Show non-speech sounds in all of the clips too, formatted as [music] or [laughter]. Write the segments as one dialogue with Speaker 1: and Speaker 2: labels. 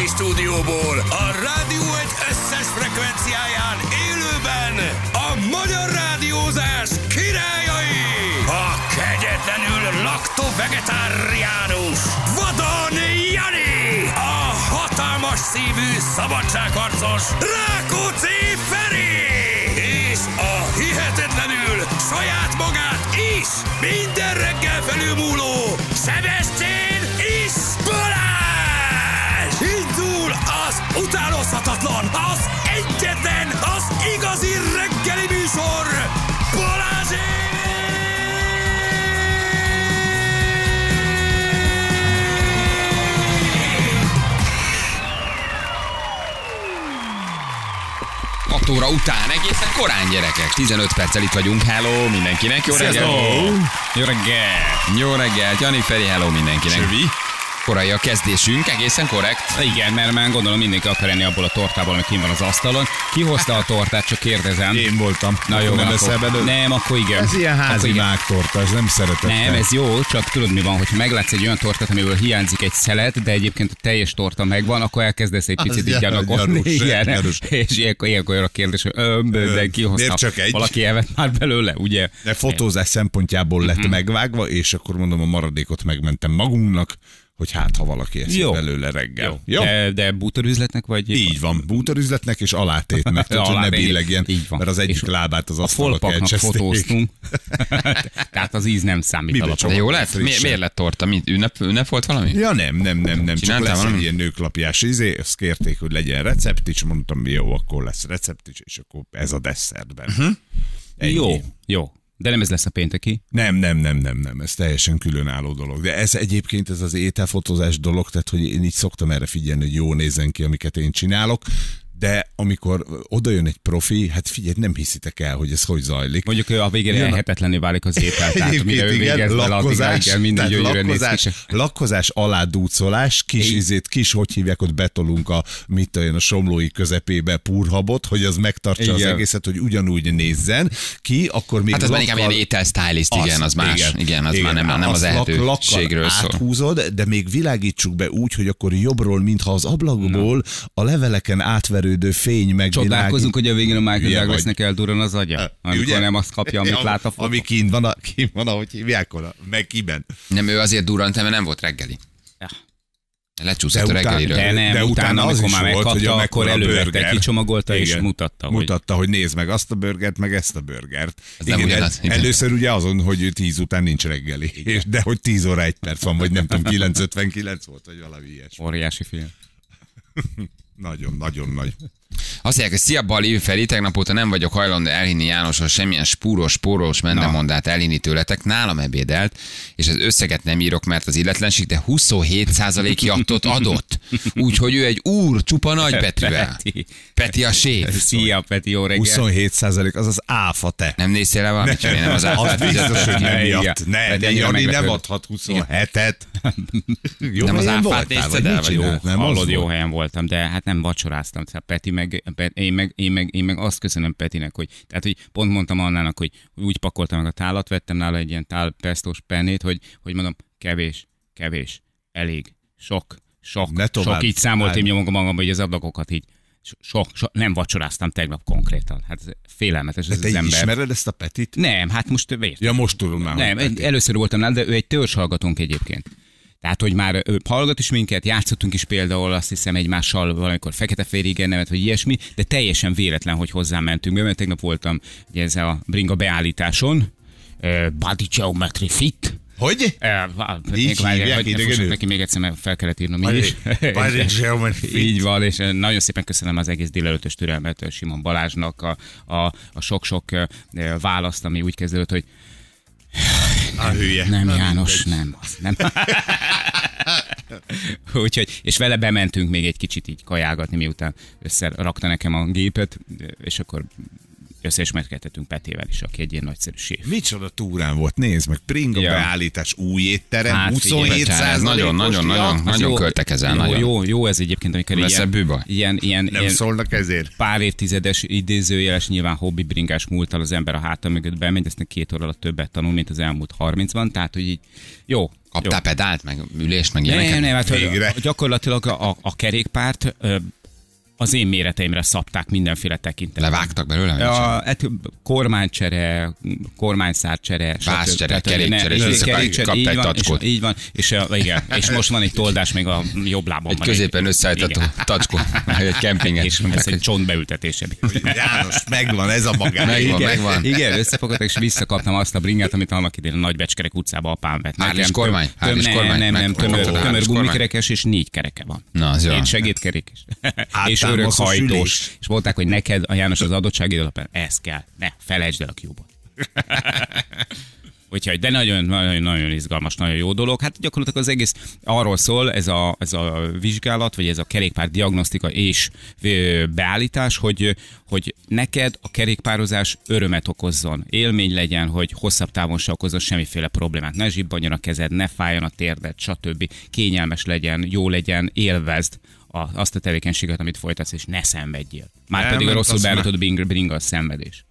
Speaker 1: Budaörsi stúdióból a rádió egy összes frekvenciáján élőben a magyar rádiózás királyai, a kegyetlenül lakto-vegetáriánus Vadon Jani, a hatalmas szívű szabadságharcos Rákóczi Feri, és a hihetetlenül saját magát is minden reggel felülmúló Sebestyén utánozhatatlan, az egyetlen, az igazi reggeli műsor, Balázsék!
Speaker 2: 6 óra után egészen korán gyerekek. 15 perccel itt vagyunk. Hello mindenkinek. Jó reggel.
Speaker 3: Jó reggel!
Speaker 2: Jó reggel. Jani Feri, hello mindenkinek.
Speaker 3: Sövi.
Speaker 2: Korai a kezdésünk, egészen korrekt.
Speaker 3: Igen, mert már gondolom mindenki akar enni abból a tortából, ami kint van az asztalon. Ki hozta a tortát, csak kérdezem.
Speaker 4: Én voltam.
Speaker 3: Na jó,
Speaker 4: nem
Speaker 3: akkor,
Speaker 4: belőle?
Speaker 3: nem, akkor igen.
Speaker 4: Ez ilyen házi mágtorta, ez nem szeretett.
Speaker 3: Nem, ez jó, csak tudod mi van, hogyha meglátsz egy olyan tortát, amiből hiányzik egy szelet, de egyébként a teljes torta megvan, akkor elkezdesz egy picit így gyanakodni. [laughs] [laughs] Igen, és ilyenkor, ilyenkor a kérdés, hogy de, ki hozta?
Speaker 4: csak egy?
Speaker 3: Valaki elvett már belőle, ugye?
Speaker 4: De fotózás szempontjából lett megvágva, és akkor mondom, a maradékot megmentem magunknak, hogy hát, ha valaki eszik
Speaker 3: Jó.
Speaker 4: belőle reggel.
Speaker 3: Jó.
Speaker 4: Jó?
Speaker 3: De, de bútorüzletnek vagy?
Speaker 4: Így van, bútorüzletnek és alátét meg, tehát, hogy ne billegjen,
Speaker 3: Így van.
Speaker 4: mert az egyik
Speaker 3: És
Speaker 4: lábát az
Speaker 3: A
Speaker 4: asztalra
Speaker 3: fotóztunk. [laughs] Tehát az íz nem számít
Speaker 4: Mibe
Speaker 3: alapvetően.
Speaker 2: Jó lett? Mi, miért lett torta? Mi, ünnep, ünnep volt valami?
Speaker 4: Ja nem, nem, nem, nem. Csak
Speaker 2: Csináltál
Speaker 4: lesz egy
Speaker 2: valami?
Speaker 4: ilyen nőklapjás izé, azt kérték, hogy legyen recept is, mondtam, jó, akkor lesz recept is, és akkor ez a desszertben. Uh-huh.
Speaker 3: Jó, jó. De nem ez lesz a pénteki.
Speaker 4: Nem, nem, nem, nem, nem, ez teljesen különálló dolog. De ez egyébként ez az ételfotózás dolog, tehát hogy én így szoktam erre figyelni, hogy jó nézzen ki, amiket én csinálok, de amikor oda jön egy profi, hát figyelj, nem hiszitek el, hogy ez hogy zajlik.
Speaker 3: Mondjuk ő a végére
Speaker 4: Jön
Speaker 3: elhetetlenné válik az étel. [laughs] Tehát mire ő
Speaker 4: igen,
Speaker 3: végez
Speaker 4: lakkozás,
Speaker 3: igen, minden gyönyörűen néz ki.
Speaker 4: lakkozás, lakkozás kis
Speaker 3: Igen.
Speaker 4: izét, kis, hogy hívják, ott betolunk a, mit olyan, a somlói közepébe púrhabot, hogy az megtartsa az
Speaker 3: Igen.
Speaker 4: egészet, hogy ugyanúgy nézzen ki, akkor még
Speaker 2: Hát az már inkább
Speaker 4: lakkal-
Speaker 2: ilyen étel stylist, igen, az más. Igen, az már nem, nem az
Speaker 4: Azt lak-
Speaker 2: ehetőségről
Speaker 4: lakkal
Speaker 2: szól.
Speaker 4: Áthúzod, de még világítsuk be úgy, hogy akkor jobbról, mintha az ablakból a leveleken átverődő fény megvilágít.
Speaker 3: Csodálkozunk, hogy a végén a Michael Douglasnek eldurran az agya. Amikor
Speaker 4: Ugye?
Speaker 3: nem azt kapja, amit lát a fotó.
Speaker 4: Ami kint van, a, kint van, ahogy hívják, oda, meg kiben.
Speaker 2: Nem, ő azért durrant, mert nem volt reggeli.
Speaker 3: Ja.
Speaker 2: Lecsúszott a
Speaker 4: De után-
Speaker 2: reggeliről.
Speaker 3: De nem,
Speaker 4: De
Speaker 3: utána,
Speaker 4: utána az
Speaker 3: amikor
Speaker 4: is
Speaker 3: már
Speaker 4: volt, hogy
Speaker 3: megkapta,
Speaker 4: a
Speaker 3: akkor elővette, kicsomagolta és
Speaker 4: Igen.
Speaker 3: mutatta, hogy
Speaker 4: Mutatta, hogy nézd meg azt a burgert, meg ezt a burgert.
Speaker 2: Nem
Speaker 4: Igen,
Speaker 2: ugyanaz,
Speaker 4: el, először ugye azon, hogy 10 után nincs reggeli. És, de hogy 10 óra 1 perc van, vagy nem tudom, 9.59 volt, vagy valami ilyesmi.
Speaker 3: óriási film.
Speaker 4: Nagyon, nagyon nagy.
Speaker 2: Azt mondják, hogy szia Bali, Feri, tegnap óta nem vagyok hajlandó elhinni Jánoshoz semmilyen spúros, spórós mendemondát elhinni tőletek. Nálam ebédelt, és az összeget nem írok, mert az illetlenség, de 27% jattot adott. Úgyhogy ő egy úr, csupa nagybetűvel. [laughs]
Speaker 3: Peti.
Speaker 2: Peti a séf.
Speaker 3: Szia, Peti, jó reggel.
Speaker 4: 27 százalék, az az áfa te.
Speaker 2: Nem néztél el valamit, Jani? Nem az
Speaker 4: az
Speaker 2: áfát
Speaker 4: biztos, hogy nem miatt. Ne,
Speaker 3: De
Speaker 4: Jani nem adhat 27-et. Jó
Speaker 2: Nem az áfát nézted el, vagy?
Speaker 3: Jó,
Speaker 4: Nem
Speaker 3: hallod, jó helyen voltam, de hát nem vacsoráztam. Tehát Peti meg, én, meg, én, meg, én meg azt köszönöm Petinek, hogy, tehát, hogy pont mondtam Annának, hogy úgy pakoltam meg a tálat, vettem nála egy ilyen tál pestós pennét, hogy, hogy mondom, kevés, kevés, elég, sok, sok,
Speaker 4: Ne tovább.
Speaker 3: sok, így számoltam
Speaker 4: Hát.
Speaker 3: magam, hogy az ablakokat így sok, sok, nem vacsoráztam tegnap konkrétan. Hát félelmetes
Speaker 4: De
Speaker 3: ez
Speaker 4: te
Speaker 3: az ember.
Speaker 4: ismered ezt a Petit?
Speaker 3: Nem, hát most vért.
Speaker 4: Ja, most tudom már.
Speaker 3: Nem, először voltam nála, de ő egy törzshallgatónk egyébként. Tehát, hogy már hallgat is minket, játszottunk is például azt hiszem egymással valamikor fekete férig nevet, vagy ilyesmi, de teljesen véletlen, hogy hozzám mentünk be, mert tegnap voltam ugye ez a bringa beállításon, Body Geometry Fit,
Speaker 4: Hogy? Így hívják
Speaker 3: hogy
Speaker 4: idegenül?
Speaker 3: neki még egyszer, mert fel kellett írnom így is. [laughs] Így van, és nagyon szépen köszönöm az egész délelőtös türelmet Simon Balázsnak, a, a, a sok-sok választ, ami úgy kezdődött, hogy
Speaker 4: A hülye.
Speaker 3: nem,
Speaker 4: Na,
Speaker 3: János,
Speaker 4: mindegy.
Speaker 3: nem, az nem. Úgyhogy, és vele bementünk még egy kicsit így kajálgatni, miután összerakta nekem a gépet, és akkor Összeismerkedhetünk Petével is, aki egy ilyen nagyszerű séf.
Speaker 4: Micsoda túrán volt, nézd meg, Pringa
Speaker 3: Ja.
Speaker 4: beállítás, új étterem,
Speaker 3: Hát,
Speaker 4: 27
Speaker 3: figyelj,
Speaker 2: Bocsánat, ez nagyon, nagyon, nagyon, nagyon
Speaker 3: jó-
Speaker 2: költekezel,
Speaker 3: jó,
Speaker 2: nagyon.
Speaker 3: Jó, jó, ez egyébként, amikor ilyen,
Speaker 2: bűba?
Speaker 3: ilyen, ilyen,
Speaker 4: Nem
Speaker 3: ilyen
Speaker 4: szólnak ezért?
Speaker 3: pár évtizedes idézőjeles, nyilván hobbi bringás múltal az ember a háta mögött bemegy, ezt két óra alatt többet tanul, mint az elmúlt 30-ban, tehát hogy így jó.
Speaker 2: Kaptál pedált, meg ülést, meg
Speaker 3: Nem,
Speaker 2: ilyeneket?
Speaker 3: nem, hát hogy
Speaker 4: Végre.
Speaker 3: gyakorlatilag a, a kerékpárt ö, az én méreteimre szabták mindenféle tekintetben.
Speaker 2: Levágtak belőle?
Speaker 3: Ja, hát kormánycsere, kormányszárcsere.
Speaker 2: Vászcsere, kerékcsere, és
Speaker 3: kerékcsere,
Speaker 2: kapta
Speaker 3: így
Speaker 2: egy
Speaker 3: van,
Speaker 2: tacskót.
Speaker 3: És, így van, és, igen, és most van egy toldás még a jobb lábomban.
Speaker 2: Egy középen összeállított
Speaker 3: Igen.
Speaker 2: tacskó, egy kempingen.
Speaker 3: És ez egy csontbeültetése.
Speaker 4: János, megvan ez a magány.
Speaker 2: Megvan,
Speaker 3: igen,
Speaker 2: megvan.
Speaker 3: Igen, összefogottak, és visszakaptam azt a bringát, amit annak idején a Nagybecskerek utcába apám vett.
Speaker 2: Hárlis kormány? Hárlis
Speaker 3: nem,
Speaker 2: kormány?
Speaker 3: Nem, nem, tömör, gumikerekes, és négy kereke van.
Speaker 2: Na, az jó.
Speaker 3: Én segédkerék is. és Örökhajtós.
Speaker 4: ülés.
Speaker 3: És mondták, hogy neked, a János, az adottságid alapján ez kell. Ne, felejtsd el a kiúbot. [laughs] Úgyhogy, de nagyon, nagyon, nagyon izgalmas, nagyon jó dolog. Hát gyakorlatilag az egész arról szól, ez a, ez a vizsgálat, vagy ez a kerékpár diagnosztika és beállítás, hogy, hogy neked a kerékpározás örömet okozzon, élmény legyen, hogy hosszabb távon se okozzon semmiféle problémát. Ne zsibbanjon a kezed, ne fájjon a térded, stb. Kényelmes legyen, jó legyen, élvezd a, azt a tevékenységet, amit folytatsz, és ne szenvedjél. Már pedig a rosszul beállított bring, bring a szenvedés.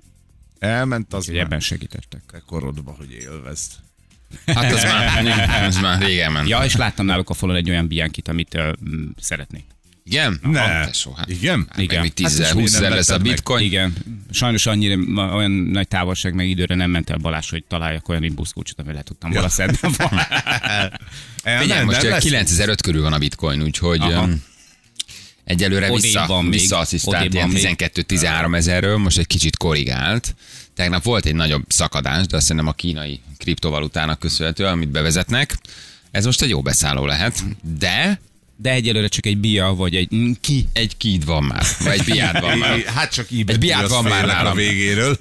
Speaker 4: Elment az
Speaker 3: Úgyhogy ebben segítettek.
Speaker 4: te korodba, hogy élvezd.
Speaker 2: Hát az már, [laughs] az már régen ment.
Speaker 3: Ja, és láttam náluk a falon egy olyan biankit, amit uh, szeretnék.
Speaker 2: Igen?
Speaker 4: Ne.
Speaker 2: Ah, tesó, hát.
Speaker 4: Igen?
Speaker 2: Hát
Speaker 3: Igen.
Speaker 2: Meg még 10
Speaker 4: Hát
Speaker 2: ezer,
Speaker 4: és miért
Speaker 2: 20 ezer
Speaker 4: nem
Speaker 2: lesz a
Speaker 4: vetted meg?
Speaker 2: bitcoin.
Speaker 3: Igen. Sajnos annyira olyan nagy távolság meg időre nem ment el Balázs, hogy találjak olyan imbuszkulcsot, amivel le tudtam volna szedni. [laughs]
Speaker 2: Figyelj,
Speaker 4: nem,
Speaker 2: most
Speaker 4: nem
Speaker 2: ugye
Speaker 4: lesz.
Speaker 2: 9005 körül van a bitcoin, úgyhogy
Speaker 3: Aha.
Speaker 2: um, egyelőre
Speaker 3: Odébb
Speaker 2: vissza,
Speaker 3: van
Speaker 2: visszaasszisztált ilyen
Speaker 3: van még.
Speaker 2: 12-13 ezerről, most egy kicsit korrigált. Tegnap volt egy nagyobb szakadás, de azt szerintem a kínai kriptovalutának köszönhetően, amit bevezetnek. Ez most egy jó beszálló lehet, de
Speaker 3: De egyelőre csak egy bia, vagy egy mm, ki.
Speaker 2: egy kid van már, vagy egy biád van már. [laughs]
Speaker 4: Hát csak így
Speaker 2: Egy biát van már
Speaker 4: a
Speaker 2: nálam.
Speaker 4: végéről.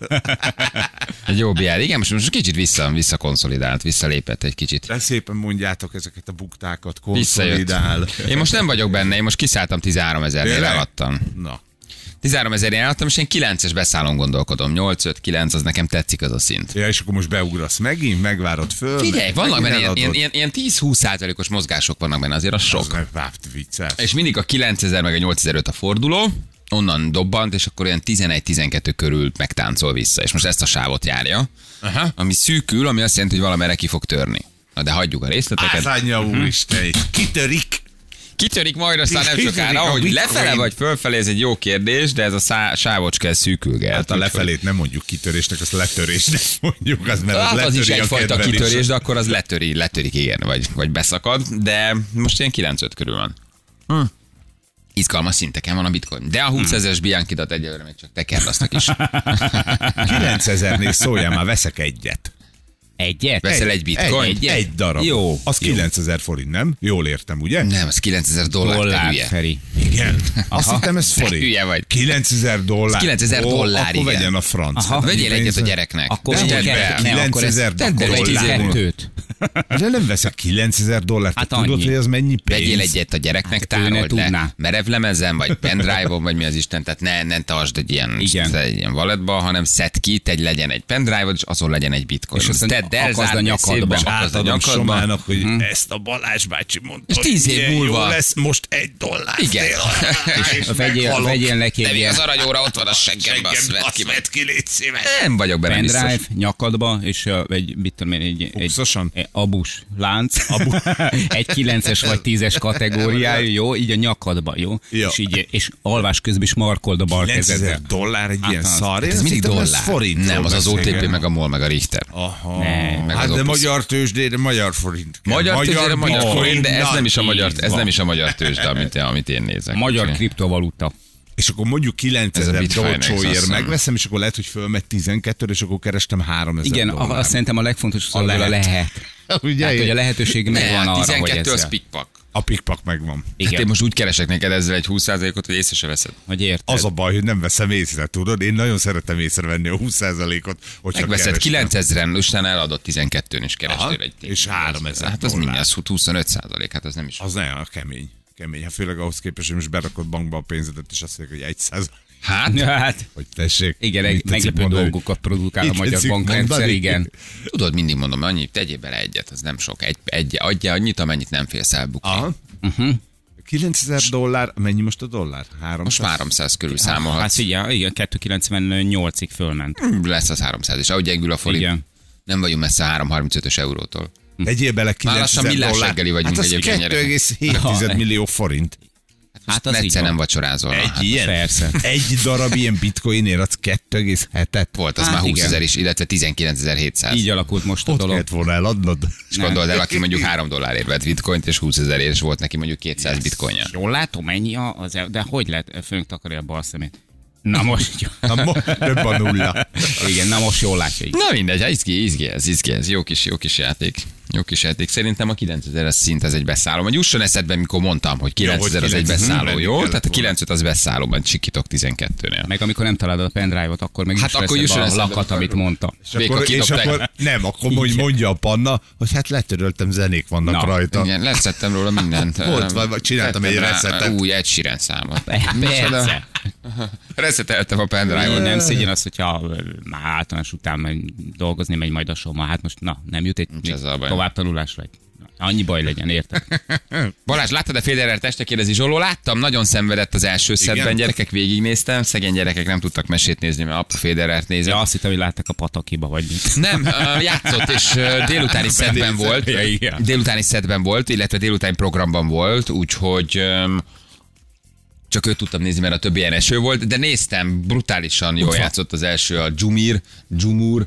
Speaker 4: [laughs]
Speaker 2: Egy jó biád. Igen, most, most kicsit vissza, visszakonszolidált, visszalépett egy kicsit.
Speaker 4: De szépen mondjátok ezeket a buktákat,
Speaker 2: Visszajött.
Speaker 4: konszolidál.
Speaker 2: Én most nem vagyok benne, én most kiszálltam 13 ezernél, eladtam.
Speaker 4: Na.
Speaker 2: 13 ezernél eladtam, és én 9-es beszállón gondolkodom. 8-5-9, az nekem tetszik az a szint.
Speaker 4: Ja, és akkor most beugrasz megint, megvárod föl.
Speaker 2: Figyelj, vannak benne ilyen, ilyen, ilyen, ilyen 10-20 százalékos mozgások vannak benne, azért az sok.
Speaker 4: Az meg vicces.
Speaker 2: És mindig a 9000 meg a 8005 a forduló, onnan dobbant, és akkor olyan 11-12 körül megtáncol vissza, és most ezt a sávot járja,
Speaker 4: Aha.
Speaker 2: ami szűkül, ami azt jelenti, hogy valamire ki fog törni. Na de hagyjuk a részleteket.
Speaker 4: Ázányja úristen, kitörik.
Speaker 2: Kitörik majd aztán nem sokára,
Speaker 4: a
Speaker 2: hogy lefele vagy fölfelé, ez egy jó kérdés, de ez a szá- sávocska szűkülget.
Speaker 4: Hát a lefelét nem mondjuk kitörésnek, azt letörésnek [laughs] mondjuk, az mert az,
Speaker 2: Hát az is
Speaker 4: letöri a
Speaker 2: egyfajta
Speaker 4: is.
Speaker 2: kitörés, de akkor az letöri, letörik, igen, vagy, vagy beszakad, de most ilyen 9 körül van. Hm. Izgalmas szinteken van a bitcoin. De a 20 ezeres Bianchidat egyelőre még csak tekerlasztak is.
Speaker 4: 9000-nél szóljál már, veszek egyet.
Speaker 3: Egyet?
Speaker 2: Veszel egy bitcoin?
Speaker 4: Egy, egy darab.
Speaker 3: Jó,
Speaker 4: Az
Speaker 3: jó.
Speaker 4: 9000 forint, nem? Jól értem, ugye?
Speaker 2: Nem, az 9000 dollár,
Speaker 3: Dollár,
Speaker 2: hülye.
Speaker 3: Feri.
Speaker 4: Igen. Azt hittem ez forint.
Speaker 2: hülye vagy.
Speaker 4: 9000 dollár.
Speaker 2: Ez 9000
Speaker 4: Ó,
Speaker 2: dollár,
Speaker 4: Akkor
Speaker 2: igen.
Speaker 4: vegyen a franc.
Speaker 3: Aha.
Speaker 2: Vegyél egyet a gyereknek.
Speaker 3: Akkor
Speaker 2: tedd be.
Speaker 3: kettőt. Nem, akkor ez
Speaker 4: 9000
Speaker 2: tedd be,
Speaker 4: De nem veszek 9000 dollárt.
Speaker 3: Hát
Speaker 4: tudod,
Speaker 3: annyi.
Speaker 4: hogy az mennyi pénz?
Speaker 2: Vegyél egyet a gyereknek,
Speaker 3: Hát
Speaker 2: tárold le. Merevlemezen, vagy pendrive-on, vagy mi az Isten, tehát ne, ne tartsd egy ilyen,
Speaker 3: Igen.
Speaker 2: egy ilyen walletba, hanem szed ki, tegy legyen egy pendrive és azon legyen egy bitcoin.
Speaker 3: És aztán
Speaker 2: el,
Speaker 3: akaszd a nyakadba.
Speaker 2: akaszd a nyakadba.
Speaker 4: Somának, hogy ezt a Balázs bácsi mondta.
Speaker 2: És tíz év múlva.
Speaker 4: Jó lesz most egy dollár.
Speaker 2: Igen. [laughs]
Speaker 4: És
Speaker 3: Vegyél, vegyél neki
Speaker 2: De
Speaker 3: egy ilyen
Speaker 2: az aranyóra ott van a seggembe, azt vedd ki.
Speaker 4: vedd ki, légy.
Speaker 2: Nem vagyok benne
Speaker 3: pendrive nyakadba, és egy, mit tudom én, egy, egy, egy abus lánc, [laughs] egy 9-es vagy 10-es kategóriájú, jó, így a nyakadba, jó?
Speaker 4: Ja.
Speaker 3: És, így, és alvás közben is markold a bal
Speaker 4: 9000
Speaker 3: kezeddel.
Speaker 4: dollár egy ilyen
Speaker 3: Hát
Speaker 4: szar.
Speaker 2: Ez mindig dollár.
Speaker 4: forint.
Speaker 2: Nem, az az OTP, meg a MOL, meg a Richter.
Speaker 4: Aha.
Speaker 3: Ne,
Speaker 2: meg
Speaker 4: hát de magyar tőzsdére magyar forint.
Speaker 2: Magyar tőzsdére, magyar
Speaker 4: bitcoin,
Speaker 2: forint, de ez nem is a magyar, ez nem is a magyar tőzsde, amit, amit én nézek.
Speaker 3: Magyar kriptovaluta.
Speaker 4: És akkor mondjuk
Speaker 2: Ez a
Speaker 4: 9000
Speaker 2: Bitfinex, azt
Speaker 4: dolcsóért megveszem, és akkor lehet, hogy fölmegy 12 és akkor kerestem 3000
Speaker 3: Igen, a,
Speaker 4: dollár.
Speaker 3: azt szerintem a legfontosabb a lehet.
Speaker 4: lehet.
Speaker 3: lehet. [laughs]
Speaker 4: Ugye?
Speaker 3: Tehát, hogy a lehetőség megvan arra, hogy
Speaker 2: 12 az pikpak.
Speaker 4: A pikpak megvan.
Speaker 2: Hát
Speaker 3: Igen,
Speaker 2: én most úgy keresek neked ezzel egy 20%-ot, hogy észre se veszed.
Speaker 3: hogy érted.
Speaker 4: Az a baj, hogy nem veszem észre, tudod? Én nagyon szeretem észrevenni a 20%-ot, hogyha
Speaker 2: Megveszed
Speaker 4: keresem.
Speaker 2: 9000-en, utána eladott 12-n, és kerestél
Speaker 4: Aha,
Speaker 2: egy
Speaker 4: és 3000
Speaker 2: Hát az mindjárt 25 százalék, hát az nem is.
Speaker 4: Az ne, a kemény. Kemény. Hát főleg ahhoz képest, hogy most berakod bankba a pénzedet, és azt mondják, hogy 1
Speaker 2: Hát,
Speaker 3: Ja, [laughs] hát
Speaker 4: Hogy tessék.
Speaker 3: igen, egy meglepő
Speaker 4: mondani?
Speaker 3: dolgokat produkál a magyar bankrendszer, igen.
Speaker 2: tudod, mindig mondom, annyi, tegyél bele egyet, az nem sok. Egy, egy, adja annyit, amennyit nem félsz elbukni.
Speaker 4: Aha.
Speaker 3: Uh-huh.
Speaker 4: 9000 dollár, mennyi most a dollár? 300?
Speaker 2: Most 300 körül
Speaker 3: Hát
Speaker 2: számolhatsz.
Speaker 3: figyelj, igen, 298-ig fölment.
Speaker 2: Lesz az 300, és ahogy gyengül a forint,
Speaker 3: Igen.
Speaker 2: nem vagyunk messze a 335-ös eurótól.
Speaker 4: Tegyél bele
Speaker 2: Már lassan
Speaker 4: 9000
Speaker 2: millás
Speaker 4: dollár.
Speaker 2: reggeli vagyunk
Speaker 4: hát az
Speaker 2: egyébként, gyerekek.
Speaker 4: 2,7 millió forint.
Speaker 3: Hát az így
Speaker 2: Egyszer nem vacsorázol.
Speaker 4: Egy
Speaker 2: Hát
Speaker 4: ilyen?
Speaker 3: persze.
Speaker 4: Egy darab ilyen bitcoinért adsz 2,7-et.
Speaker 2: volt, az
Speaker 3: Hát
Speaker 2: már 20
Speaker 3: igen.
Speaker 2: ezer is, illetve 19.700.
Speaker 3: Így alakult most a
Speaker 4: Ott
Speaker 3: dolog.
Speaker 4: kellett volna eladnod.
Speaker 2: És gondold el, aki mondjuk 3 dollárért vett bitcoint, és 20 ezerért, és volt neki mondjuk 200 bitcoinja.
Speaker 3: Jól látom, mennyi a- az, de hogy lehet főnök takarja a bal szemét? Na most,
Speaker 4: Na, mo- több a nulla.
Speaker 3: igen, na most jól látja.
Speaker 2: Na mindegy, hát izgi, izgi ez, izgi ez. Jó kis, jó kis játék. Jó kis játék. Szerintem a 9000 az szint, ez egy beszálló. Vagy jusson eszedbe, mikor mondtam, hogy 9000 az egy
Speaker 4: 9000
Speaker 2: beszálló, jó? Tehát a
Speaker 4: volna.
Speaker 2: 95 az beszálló, majd csikítok 12-nél.
Speaker 3: Meg amikor nem találod a pendrive-ot, akkor meg
Speaker 2: Hát
Speaker 3: jusson
Speaker 2: akkor
Speaker 3: eszedbe
Speaker 2: jusson
Speaker 3: a lakat, amit
Speaker 2: amikor-
Speaker 3: mondta.
Speaker 4: És
Speaker 2: Véka
Speaker 4: akkor, és akkor nem, akkor mondj, mondja a panna, hogy hát letöröltem, zenék vannak
Speaker 3: Na,
Speaker 4: rajta.
Speaker 2: Igen, leszettem róla mindent. [laughs]
Speaker 4: Volt, vagy- csináltam egy resetet.
Speaker 2: Új, egy siren számot.
Speaker 3: Persze. [laughs]
Speaker 2: Reseteltem a pendrive-ot.
Speaker 3: nem szégyen az, hogyha már általános után dolgozni megy majd a soma. Hát most na, nem jut egy
Speaker 2: a
Speaker 3: tovább tanulásra. Egy, annyi baj legyen, érted? [laughs]
Speaker 2: Balázs, láttad-e Federer teste? Kérdezi Zsoló. Láttam, nagyon szenvedett az első szedben, gyerekek, végignéztem. Szegény gyerekek nem tudtak mesét nézni, mert apa Federert nézett.
Speaker 3: Ja, azt hittem, hogy láttak a patakiba, vagy mit. [laughs]
Speaker 2: Nem, játszott, és délutáni [laughs] szedben volt.
Speaker 3: Ja.
Speaker 2: Délutáni szedben volt, illetve délutáni programban volt, úgyhogy csak őt tudtam nézni, mert a többi ilyen eső volt, de néztem, brutálisan jól játszott az első, a Jumir, Jumur,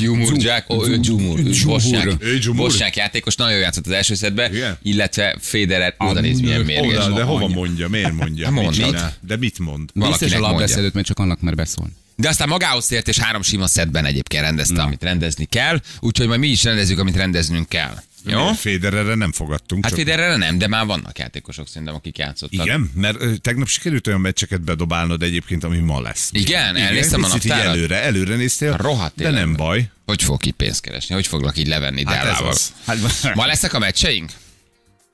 Speaker 2: Jumur, Jack, ó, ő Jumur, ő Bosnyák. Bosnyák játékos, nagyon jól játszott az első szedben,
Speaker 4: Igen?
Speaker 2: illetve Federer, oda néz milyen mérges.
Speaker 4: Oda, de hova mondja, miért mondja?
Speaker 2: Hát
Speaker 4: csinál? De mit mond?
Speaker 3: Biztos a
Speaker 2: mondja.
Speaker 3: labdaszedőt, mert csak annak mer beszólni.
Speaker 2: De aztán magához tért, és három sima szedben egyébként rendezte, amit rendezni kell, úgyhogy majd mi is rendezzük, amit rendeznünk kell. Jó?
Speaker 4: Federerre nem fogadtunk.
Speaker 2: Hát
Speaker 4: csak-
Speaker 2: nem, de már vannak játékosok szerintem, akik játszottak.
Speaker 4: Igen, mert ö, tegnap sikerült olyan meccseket bedobálnod egyébként, ami ma lesz.
Speaker 2: Igen? Elnéztem a
Speaker 4: így
Speaker 2: naptárat?
Speaker 4: előre, előre néztél,
Speaker 2: Rohadt
Speaker 4: de nem baj.
Speaker 2: Hogy fogok itt pénzt keresni? Hogy foglak így levenni
Speaker 4: Hát ez
Speaker 2: Dellával?
Speaker 4: az.
Speaker 3: Hát,
Speaker 2: Ma lesznek a meccseink?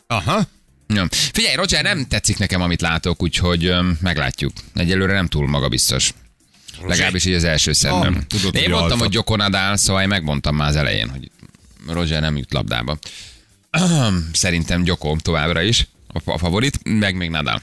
Speaker 4: Aha.
Speaker 2: Ja. Figyelj, Roger, nem tetszik nekem, amit látok, úgyhogy öm, meglátjuk. Egyelőre nem túl magabiztos. Legalábbis így az első szemben.
Speaker 4: Ah, tudod,
Speaker 2: Én
Speaker 4: hogy
Speaker 2: mondtam,
Speaker 4: alfa.
Speaker 2: hogy Gyokonadál, szóval én megmondtam már az elején, hogy Roger nem jut labdába. [clears throat] Szerintem Gyoko továbbra is a favorit, meg még Nadal.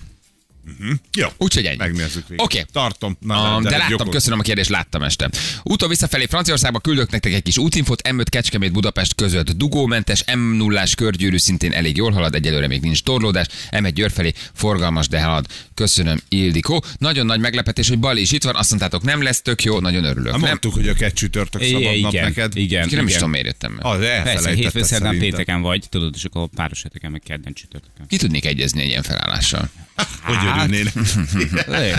Speaker 4: Jó.
Speaker 2: Úgyhogy ennyi.
Speaker 4: Megnézzük végig.
Speaker 2: Oké.
Speaker 4: Tartom. Na,
Speaker 2: Um, de láttam,
Speaker 4: Gyokor.
Speaker 2: köszönöm a kérdést, láttam este. Úton visszafelé Franciaországba küldök nektek egy kis útinfot, M5 Kecskemét Budapest között dugómentes, M0-ás körgyűrű szintén elég jól halad, egyelőre még nincs torlódás, M1 Győr felé forgalmas, de halad. Köszönöm, Ildikó. Nagyon nagy meglepetés, hogy Bali is itt van, azt mondtátok, nem lesz tök jó, nagyon örülök.
Speaker 4: Hát
Speaker 2: nem?
Speaker 4: mondtuk, hogy a két csütörtök szabad
Speaker 3: igen,
Speaker 4: nap
Speaker 3: igen,
Speaker 4: neked.
Speaker 3: igen,
Speaker 2: nem is tudom, miért jöttem
Speaker 3: Persze,
Speaker 4: elfelejtetted
Speaker 3: hétfő, szerdán,
Speaker 4: szerintem.
Speaker 3: pénteken vagy, tudod, és akkor páros heteken, meg kedden csütörtökön.
Speaker 2: Ki tudnék egyezni egy ilyen felállással?
Speaker 4: Hogy
Speaker 3: Hát.
Speaker 4: örülnének.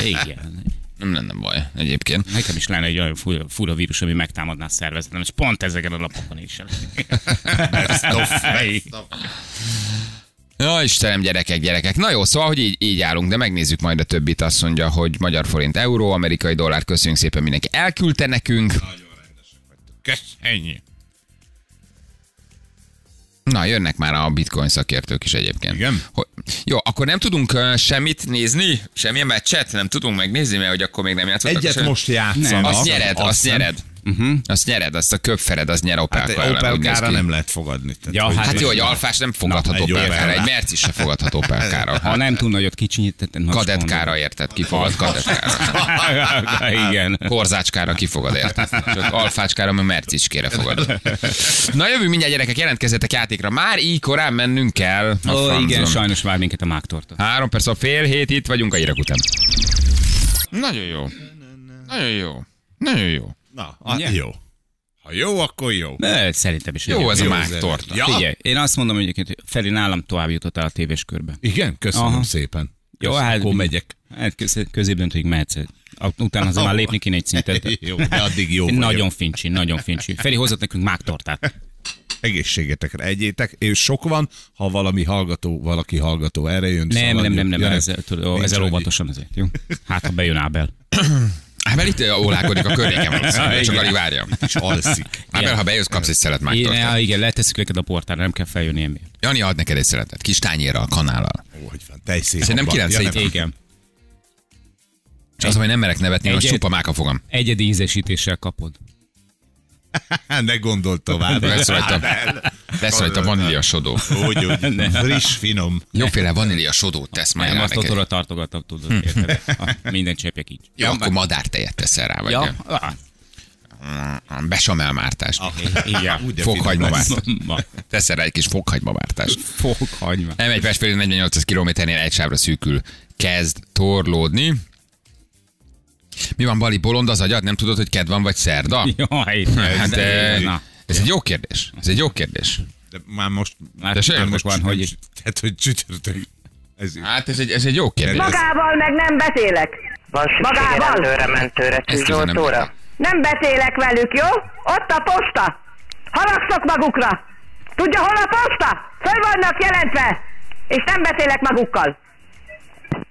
Speaker 4: [laughs]
Speaker 3: Igen.
Speaker 2: Nem lenne baj egyébként.
Speaker 3: Nekem is lenne egy olyan fura, fura vírus, ami megtámadná a szervezetem, és pont ezeken a napokon is. [laughs]
Speaker 2: Ja, Istenem, gyerekek, gyerekek. Na jó, szóval, hogy így, így állunk, de megnézzük majd a többit. Azt mondja, hogy magyar forint, euró, amerikai dollár, köszönjük szépen mindenki. Elküldte nekünk.
Speaker 4: Ennyi.
Speaker 2: Na, jönnek már a bitcoin szakértők is egyébként.
Speaker 4: Igen?
Speaker 2: Hogy, jó, akkor nem tudunk uh, semmit nézni? Semmilyen meccset? Nem tudunk megnézni, mert hogy akkor még nem játszottak.
Speaker 4: Egyet
Speaker 2: sem-
Speaker 4: most játszanak.
Speaker 2: Azt nyered, azt
Speaker 4: hiszem.
Speaker 2: nyered. Uh-huh. Azt nyered, azt a köpfered, az nyer Opel
Speaker 4: Hát egy
Speaker 2: ellen,
Speaker 4: Opel
Speaker 2: úgy néz
Speaker 4: kára
Speaker 2: ki.
Speaker 4: nem lehet fogadni. Tehát,
Speaker 3: Ja, hát
Speaker 2: Hát jó, hogy alfás nem fogadható
Speaker 4: Na, egy
Speaker 2: Opel
Speaker 4: Opel.
Speaker 2: kára, egy Mercis se fogadható Opel [laughs] kára.
Speaker 3: Ha nem túl nagyot kicsinyített,
Speaker 2: Kadetkára érted, kifogad kadetkára. [laughs]
Speaker 3: Igen.
Speaker 2: Korzácskára kifogad, érted? Csak alfácskára, meg merciskére fogad. Na jövünk mindjárt gyerekek, jelentkezzetek játékra. Már így korán mennünk kell.
Speaker 3: Ó,
Speaker 2: francon.
Speaker 3: igen, sajnos vár minket a mágtorta.
Speaker 2: Három perc, a fél hét itt vagyunk a hírek után. Nagyon jó. Nagyon jó. Nagyon jó.
Speaker 4: Na, hát
Speaker 3: Ugye?
Speaker 4: jó. Ha jó, akkor jó.
Speaker 3: De, szerintem is.
Speaker 2: Jó ez a
Speaker 4: Jó,
Speaker 2: mág
Speaker 4: ez-
Speaker 2: torta.
Speaker 4: Ja.
Speaker 3: Figyelj, én azt mondom hogy egyébként, hogy Feri nálam tovább jutott el a tévés körbe.
Speaker 4: Igen, köszönöm
Speaker 3: Aha.
Speaker 4: szépen.
Speaker 3: Jó,
Speaker 4: Köszönöm,
Speaker 3: hát
Speaker 4: akkor megyek.
Speaker 3: Hát köz, középdöntőig mehetsz. Utána azért már lépni kéne egy szintet. [laughs]
Speaker 4: Jó, de addig jó.
Speaker 3: Nagyon fincsi, nagyon fincsi. Feri hozott nekünk mágtortát.
Speaker 4: Egészségetekre egyétek, és sok van, ha valami hallgató, valaki hallgató erre jön.
Speaker 3: Nem, nem,
Speaker 4: szaladjon.
Speaker 3: nem, nem,
Speaker 4: Ja,
Speaker 3: ezzel, tudod, ezzel óvatosan azért, jó? Hát, ha bejön Ábel.
Speaker 2: Ábel itt ólálkodik a környéken valószínűleg, [laughs] csak alig várja.
Speaker 4: És alszik.
Speaker 2: Ábel, ha bejössz, kapsz egy szelet
Speaker 3: Igen,
Speaker 2: mágtortát.
Speaker 3: igen, letesszük neked a portára, nem kell feljönni emiatt.
Speaker 2: Jani ad neked egy szeletet, kis tányérral, kanállal.
Speaker 4: Ó, hogy van, tejszék.
Speaker 2: Szerintem kilenc
Speaker 4: Ja.
Speaker 3: Igen.
Speaker 2: És az, hogy nem merek nevetni, most csupa máka fogam.
Speaker 3: Egyedi ízesítéssel kapod. [laughs]
Speaker 4: Ne gondold tovább.
Speaker 2: Lesz rajta, lesz rajta vanília sodó.
Speaker 4: Úgy, úgy. [laughs] Friss, finom.
Speaker 2: Jóféle vanília sodót tesz majd
Speaker 3: Nem, azt
Speaker 2: neked.
Speaker 3: otthonra tartogatom, tudod, érted? [laughs] Minden cseppje kincs.
Speaker 2: Ja, akkor madártejet teszel rá, vagy
Speaker 3: Ja, ah,
Speaker 2: ja. besamelmártás.
Speaker 3: igen.
Speaker 4: Úgy de
Speaker 2: Fokhagymavár.
Speaker 4: finom
Speaker 3: Ma- [laughs]
Speaker 2: Teszel rá egy kis fokhagymavártást.
Speaker 3: Fokhagyma.
Speaker 2: Nem egy Pest felé 4800 kilométernél egy sávra szűkül. Kezd torlódni. Mi van, Bali, bolond az agyad? Nem tudod, hogy kedv van, vagy szerda?
Speaker 3: Jaj,
Speaker 2: Hát, eh,
Speaker 3: na.
Speaker 2: Ez egy jó kérdés. Ez egy jó kérdés.
Speaker 4: De már most...
Speaker 3: Már már
Speaker 4: most
Speaker 3: van, hogy
Speaker 4: Tehát, hogy csütörtök. Ez,
Speaker 2: Hát ez egy, ez egy jó kérdés.
Speaker 5: Magával meg nem beszélek.
Speaker 6: Van
Speaker 5: Magával?
Speaker 6: rendőre, mentőre,
Speaker 2: Ezt
Speaker 6: tűzoltóra?
Speaker 5: Nem beszélek velük, jó? Ott a posta. Haragszok magukra. Tudja, hol a posta? Föl vannak jelentve. És nem beszélek magukkal.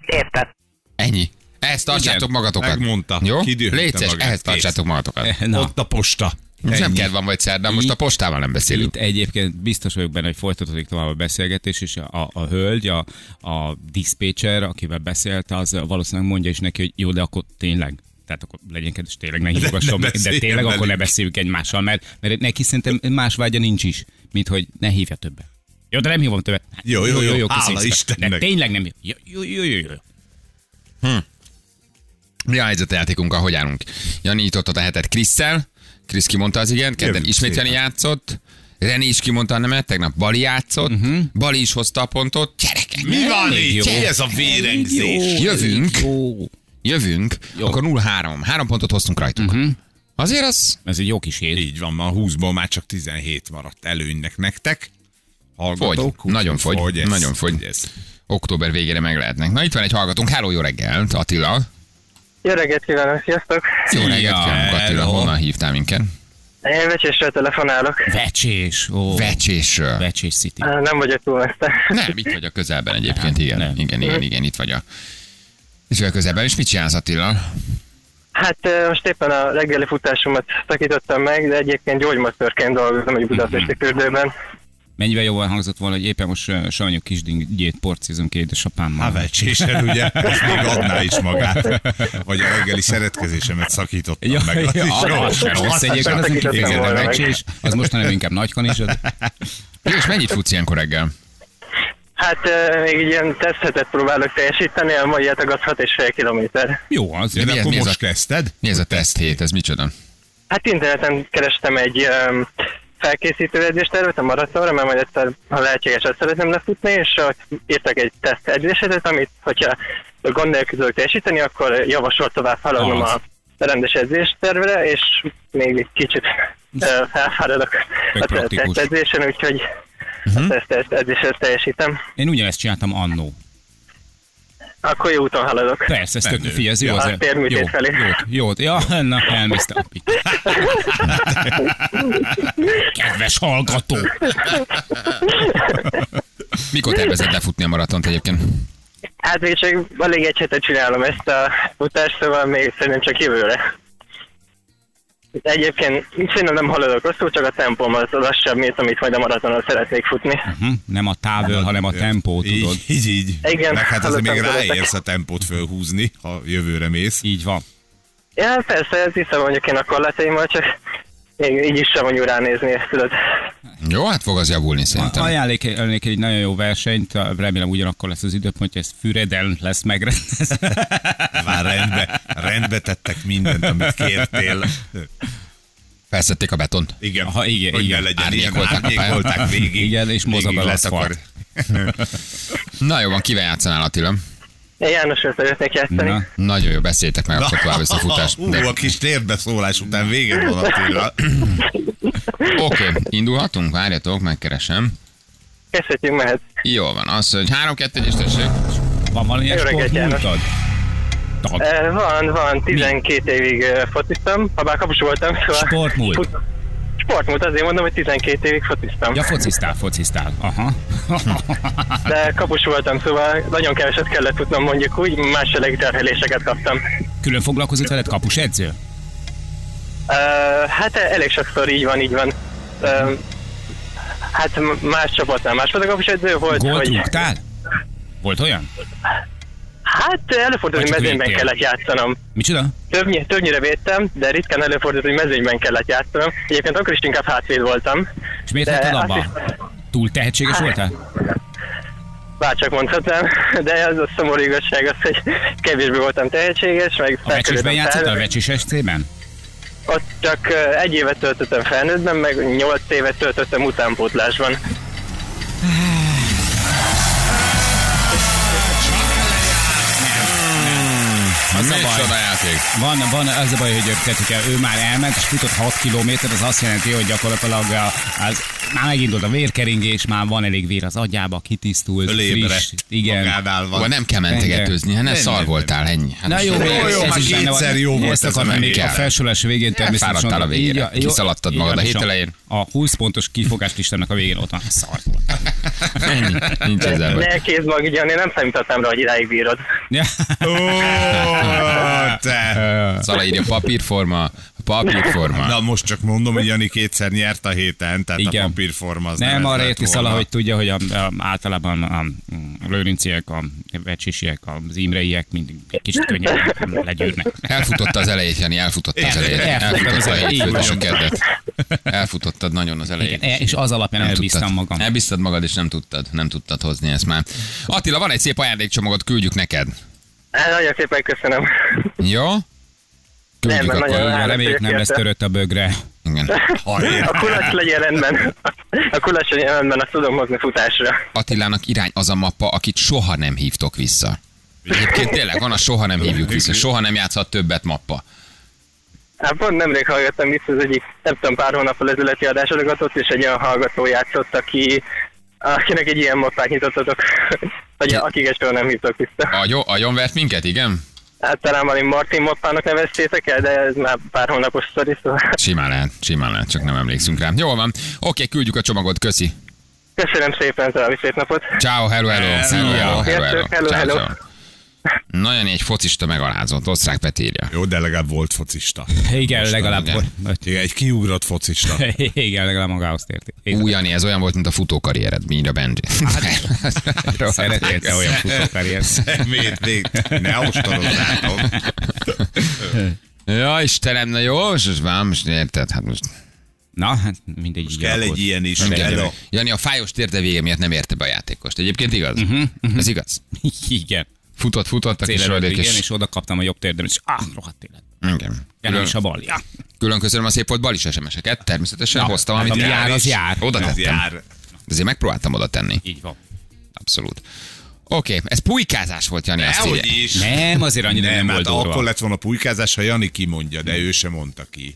Speaker 6: Érted?
Speaker 2: Ennyi. Ehhez tartsátok
Speaker 3: Igen,
Speaker 2: magatokat.
Speaker 4: megmondta.
Speaker 2: Jó?
Speaker 4: Magát.
Speaker 2: ehhez tartsátok magatokat.
Speaker 3: Na.
Speaker 4: Ott a posta.
Speaker 2: Most nem
Speaker 4: Ennyi.
Speaker 2: kedv van, vagy szerda, most a postával nem beszélünk.
Speaker 3: Itt egyébként biztos vagyok benne, hogy folytatódik tovább a beszélgetés, és a, a hölgy, a, a dispatcher, akivel beszélt, az valószínűleg mondja is neki, hogy jó, de akkor tényleg. Tehát akkor legyen kedves, tényleg ne [laughs] hívogasson, de, de tényleg akkor
Speaker 4: velük.
Speaker 3: ne beszéljünk egymással, mert, mert neki szerintem más vágya nincs is, mint hogy ne hívja többet. Jó, de nem hívom többet. Hát,
Speaker 4: Jó, jó, jó,
Speaker 3: köszönjük
Speaker 4: hála
Speaker 3: szépen.
Speaker 4: Istennek.
Speaker 3: De tényleg nem jó, jó, jó, jó, jó.
Speaker 2: Mi a helyzet a játékunkkal, hogy állunk? Jani nyitotta a hetet Krisszel, Krisz kimondta az igen, kedden ismét Jani játszott, Reni is kimondta a nemet, tegnap Bali játszott, uh-huh. Bali is hozta a pontot, gyerekek!
Speaker 4: Mi van itt? ez a vérengzés?
Speaker 2: Jövünk, jövünk,
Speaker 3: Jó.
Speaker 2: akkor 0-3, három pontot hoztunk rajtuk. Uh-huh. Azért az
Speaker 3: Ez egy jó kis hét.
Speaker 4: Így van, ma 20-ból már csak 17 maradt előnynek nektek.
Speaker 2: fogy, nagyon
Speaker 4: úgyhogy
Speaker 2: fogy,
Speaker 4: ez-
Speaker 2: nagyon fogy.
Speaker 4: Ez.
Speaker 2: Október végére meg lehetnek. Na itt van egy hallgatónk, háló, jó reggelt, Attila.
Speaker 6: Jó reggelt kívánok, sziasztok!
Speaker 2: Jó reggelt
Speaker 3: Szia,
Speaker 2: kívánunk, Attila, honnan hívtál minket?
Speaker 6: Én vecsésről telefonálok.
Speaker 3: Vecsés. Ó,
Speaker 2: Vecsésről.
Speaker 3: Vecsés City.
Speaker 6: Nem vagyok túl messze.
Speaker 2: Nem, itt vagy a közelben egyébként, igen.
Speaker 3: Nem.
Speaker 2: Igen, igen, igen, itt vagy a... Itt vagy a közelben, és mit csinálsz Attila?
Speaker 6: Hát most éppen a reggeli futásomat szakítottam meg, de egyébként gyógymasszörként dolgozom egy budapesti fürdőben.
Speaker 3: Mennyivel jobban hangzott volna, hogy éppen most uh, savanyú kis dingyét porcizunk édesapámmal.
Speaker 4: Havecsésel, ugye? Most még adná is magát. Vagy a reggeli szeretkezésemet szakítottam
Speaker 3: Ja,
Speaker 4: meg. Az
Speaker 3: ja,
Speaker 4: is jó.
Speaker 3: az sem rossz egyébként, az
Speaker 6: volna meg.
Speaker 3: vecsés, az mostanában inkább nagykan is. Az...
Speaker 2: Jó, és mennyit futsz ilyenkor reggel?
Speaker 6: Hát még egy ilyen teszthetet próbálok teljesíteni, a mai átlag az 6,5 kilométer.
Speaker 3: Jó, az.
Speaker 4: Ja,
Speaker 2: mi
Speaker 4: de
Speaker 2: ez,
Speaker 4: akkor
Speaker 2: mi ez
Speaker 4: most
Speaker 2: a-
Speaker 4: kezdted?
Speaker 2: Mi ez a teszt hét, ez micsoda?
Speaker 6: Hát interneten kerestem egy um, felkészítő edzéstervet a maratonra, mert majd egyszer, ha lehetséges, azt szeretném lefutni, és írtak egy teszt edzésetet, amit, hogyha gond nélkül tudok teljesíteni, akkor javasol tovább haladnom a rendes edzéstervre, és még egy kicsit felfáradok a
Speaker 3: praktikus.
Speaker 6: teszt edzésen, úgyhogy uh-huh. a teszt teszt edzéset teljesítem.
Speaker 3: Én ugyanezt csináltam annó.
Speaker 6: Akkor jó úton haladok.
Speaker 3: Persze, ez tök, figyelj, ez jó.
Speaker 6: Ja,
Speaker 3: az
Speaker 6: a térműtét
Speaker 3: jó,
Speaker 6: felé.
Speaker 3: Jó, jó, ja, na, elmészte a pik. Kedves hallgató!
Speaker 2: Mikor tervezed lefutni a maratont egyébként?
Speaker 6: Hát még csak alig egy hete csinálom ezt a futást, szóval még szerintem csak jövőre. Egyébként szerintem nem haladok rosszul, csak a tempóm az lassabb, mint amit majd a maratonon szeretnék futni.
Speaker 3: Hm? Nem a távol, hanem a tempó, tudod.
Speaker 4: Így, így, így.
Speaker 6: Igen,
Speaker 4: Meg hát azért még ráérsz a tempót fölhúzni, ha jövőre mész.
Speaker 3: Így van.
Speaker 6: Ja, persze, ez hiszem mondjuk én a korlátaimmal, csak még így is sem mondjuk ránézni ezt, tudod.
Speaker 2: Jó, hát fog az javulni szerintem.
Speaker 3: Ajánlék egy nagyon jó versenyt, remélem ugyanakkor lesz az időpontja, ez Füreden lesz megrendezve. [laughs]
Speaker 4: Már rendbe, rendbe tettek mindent, amit kértél.
Speaker 2: Felszedték a betont.
Speaker 4: Igen,
Speaker 3: Aha, igen,
Speaker 4: hogy
Speaker 3: igen.
Speaker 4: legyen ilyen,
Speaker 2: Árnyékolták pályán.
Speaker 4: árnyékolták végig.
Speaker 3: Igen, és mozog az aszfalt. [laughs]
Speaker 2: Na jó van, kivel játszanál Attila?
Speaker 6: Én Jánosra szeretnék játszani.
Speaker 3: Na,
Speaker 2: Nagyon jó, beszéltek meg akkor tovább ezt a futást.
Speaker 4: Ú,
Speaker 2: De-
Speaker 4: a kis térbeszólás után vége van Attila. [clears throat]
Speaker 2: Oké, indulhatunk? Várjatok, megkeresem.
Speaker 6: Kezdhetjük, mehet.
Speaker 2: Jó van, az, hogy 3 2 és tessék.
Speaker 3: van valamilyen sportmúltad? Tag.
Speaker 6: Uh, van, van, 12 évig uh, fociztam, ha bár kapus voltam, szóval...
Speaker 3: Sportmúlt.
Speaker 6: Fut- Sportmúlt, azért mondom, hogy 12 évig fociztam.
Speaker 3: Ja, fociztál, fociztál. Aha.
Speaker 6: De kapus voltam, szóval nagyon keveset kellett tudnom mondjuk úgy, más terheléseket kaptam.
Speaker 3: Külön foglalkozott veled kapus edző?
Speaker 6: Uh, hát elég sokszor így van, így van. Uh, hát más csapatnál más volt a kapus edző, volt,
Speaker 3: Gólt
Speaker 6: hogy...
Speaker 3: rúgtál? Volt olyan?
Speaker 6: Hát előfordult, hogy mezőnyben
Speaker 3: védtél?
Speaker 6: kellett játszanom.
Speaker 3: Micsoda?
Speaker 6: Többnyire, többnyire védtem, de ritkán előfordult, hogy mezőnyben kellett játszanom. Egyébként akkor is inkább hátvéd voltam.
Speaker 3: És miért
Speaker 6: azt
Speaker 3: abba?
Speaker 6: is-
Speaker 3: Túl tehetséges voltál?
Speaker 6: Bárcsak mondhatnám, de az a szomorú igazság az, hogy kevésbé voltam tehetséges, meg
Speaker 3: A vecsésben játszottál? A vecsis SC-ben?
Speaker 6: Ott csak egy évet töltöttem felnőttben, meg nyolc évet töltöttem utánpótlásban.
Speaker 2: Játék.
Speaker 3: Van, van az a baj, hogy hogyha ő már elment, és futott 6 kilométer, az azt jelenti, hogy gyakorlatilag az, már megindult a vérkeringés, már van elég vér az agyába, kitisztult,
Speaker 4: Fölébre,
Speaker 3: friss, igen.
Speaker 4: magánál van.
Speaker 2: Nem kell mentegetőzni, hát ne szar voltál, ennyi. Hát
Speaker 3: Na jó, jó,
Speaker 4: jó,
Speaker 3: ez
Speaker 4: már kétszer jó volt
Speaker 3: Ezt
Speaker 4: ez a
Speaker 3: akartam még a felsorolás végén természetesen.
Speaker 2: Elfáradtál a végére.
Speaker 3: Jó,
Speaker 2: Kiszaladtad magad a hét elején.
Speaker 3: A 20 pontos kifogás listának a végén ott van. Szar volt.
Speaker 2: Ennyi. Nincs ezzel.
Speaker 6: Ne kézd mag, én nem számítottam rá, hogy idáig bírod.
Speaker 4: Ó, te.
Speaker 2: Szala írja papírforma, papírforma.
Speaker 4: Na most csak mondom, hogy Jani kétszer nyert a héten, tehát
Speaker 3: Igen.
Speaker 4: a papírforma az
Speaker 3: Nem,
Speaker 4: ez
Speaker 3: arra
Speaker 4: volna.
Speaker 3: Szala, hogy tudja, hogy a, a, általában a, a lőrinciek, a vecsisiek, az imreiek mindig kicsit könnyebben legyűrnek.
Speaker 2: Elfutotta az elejét, Jani, elfutotta az elejét.
Speaker 3: Elfutottad az
Speaker 2: Elfutotta a
Speaker 3: elejét.
Speaker 2: Elfutottad nagyon az elejét.
Speaker 3: Igen, és az alapján
Speaker 2: Nem
Speaker 3: elbíztam
Speaker 2: tudtad.
Speaker 3: magam.
Speaker 2: Elbíztad magad, és nem tudtad. Nem tudtad hozni ezt már. Attila, van egy szép ajándékcsomagot, küldjük neked.
Speaker 6: Nagyon szépen köszönöm.
Speaker 2: Jó? Küldjük
Speaker 6: Nem,
Speaker 2: akkor.
Speaker 6: nagyon-
Speaker 3: reméljük nem lesz törött a bögre.
Speaker 2: Igen. [laughs]
Speaker 6: A kulacs legyen rendben. A kulacs legyen rendben, azt tudom hozni futásra.
Speaker 2: Attilának irány az a mappa, akit soha nem hívtok vissza. Egyébként tényleg van a soha nem hívjuk vissza, soha nem játszhat többet mappa.
Speaker 6: Hát pont nemrég hallgattam vissza az egyik, nem tudom, pár hónappal ezelőtti adásodat, ott is egy olyan hallgató játszott, aki, akinek egy ilyen mappát nyitottatok, vagy akiket soha nem hívtok vissza.
Speaker 2: Agyon, agyonvert minket, igen?
Speaker 6: Talán valami Martin mappának neveztétek el, de ez már pár hónapos sztori, szóval
Speaker 2: Simán lehet, simán lehet, csak nem emlékszünk rá. Jól van. Oké, küldjük a csomagot, köszi.
Speaker 6: köszönöm szépen, további szép napot.
Speaker 2: Ciao, hello, hello. Hello,
Speaker 3: Szia.
Speaker 2: hello, hello, hello.
Speaker 6: Sziasztok, hello,
Speaker 2: Ciao,
Speaker 6: hello.
Speaker 2: ciao. Nagyon egy focista megalázott, osztrák Petírja.
Speaker 4: Jó, de legalább volt focista.
Speaker 3: Igen, legalább.
Speaker 2: igen.
Speaker 4: Igen, egy kiugrott focista. [laughs]
Speaker 3: Igen, legalább magához térti.
Speaker 2: Új, Jani, ez olyan volt, mint a futókarriered, mint a Benji.
Speaker 3: Hát, [laughs] Szeretnél te olyan futókarriert? [laughs]
Speaker 4: Szemét, még ne ostorozzátok.
Speaker 2: ja, Istenem, na jó, most, most már, most érted, hát most...
Speaker 3: Na, hát mindegy. így
Speaker 4: Kell egy ilyen is.
Speaker 2: Nem érte. Jani a fájos térde vége miatt nem érte be a játékost. Egyébként igaz?
Speaker 3: Mhm,
Speaker 2: Ez igaz?
Speaker 3: Igen.
Speaker 2: Futott, futott a kis és...
Speaker 3: és oda kaptam a jobb térdem, és ah, rohadt élet.
Speaker 2: Igen. Külön,
Speaker 3: is a bal. Ja.
Speaker 2: külön köszönöm a szép volt Balis SMS-eket, természetesen
Speaker 3: Na,
Speaker 2: hoztam,
Speaker 3: hát
Speaker 2: amit
Speaker 3: ami jár, az jár.
Speaker 2: Oda tettem.
Speaker 4: jár.
Speaker 2: Ezért megpróbáltam oda tenni.
Speaker 3: Így van.
Speaker 2: Abszolút. Oké, okay, ez pulykázás volt, Jani, azt írja.
Speaker 4: is.
Speaker 3: Nem, azért annyira nem,
Speaker 4: Nem,
Speaker 3: volt
Speaker 4: hát
Speaker 3: durva.
Speaker 4: akkor lett volna pulykázás, ha Jani kimondja, de ő sem mondta ki.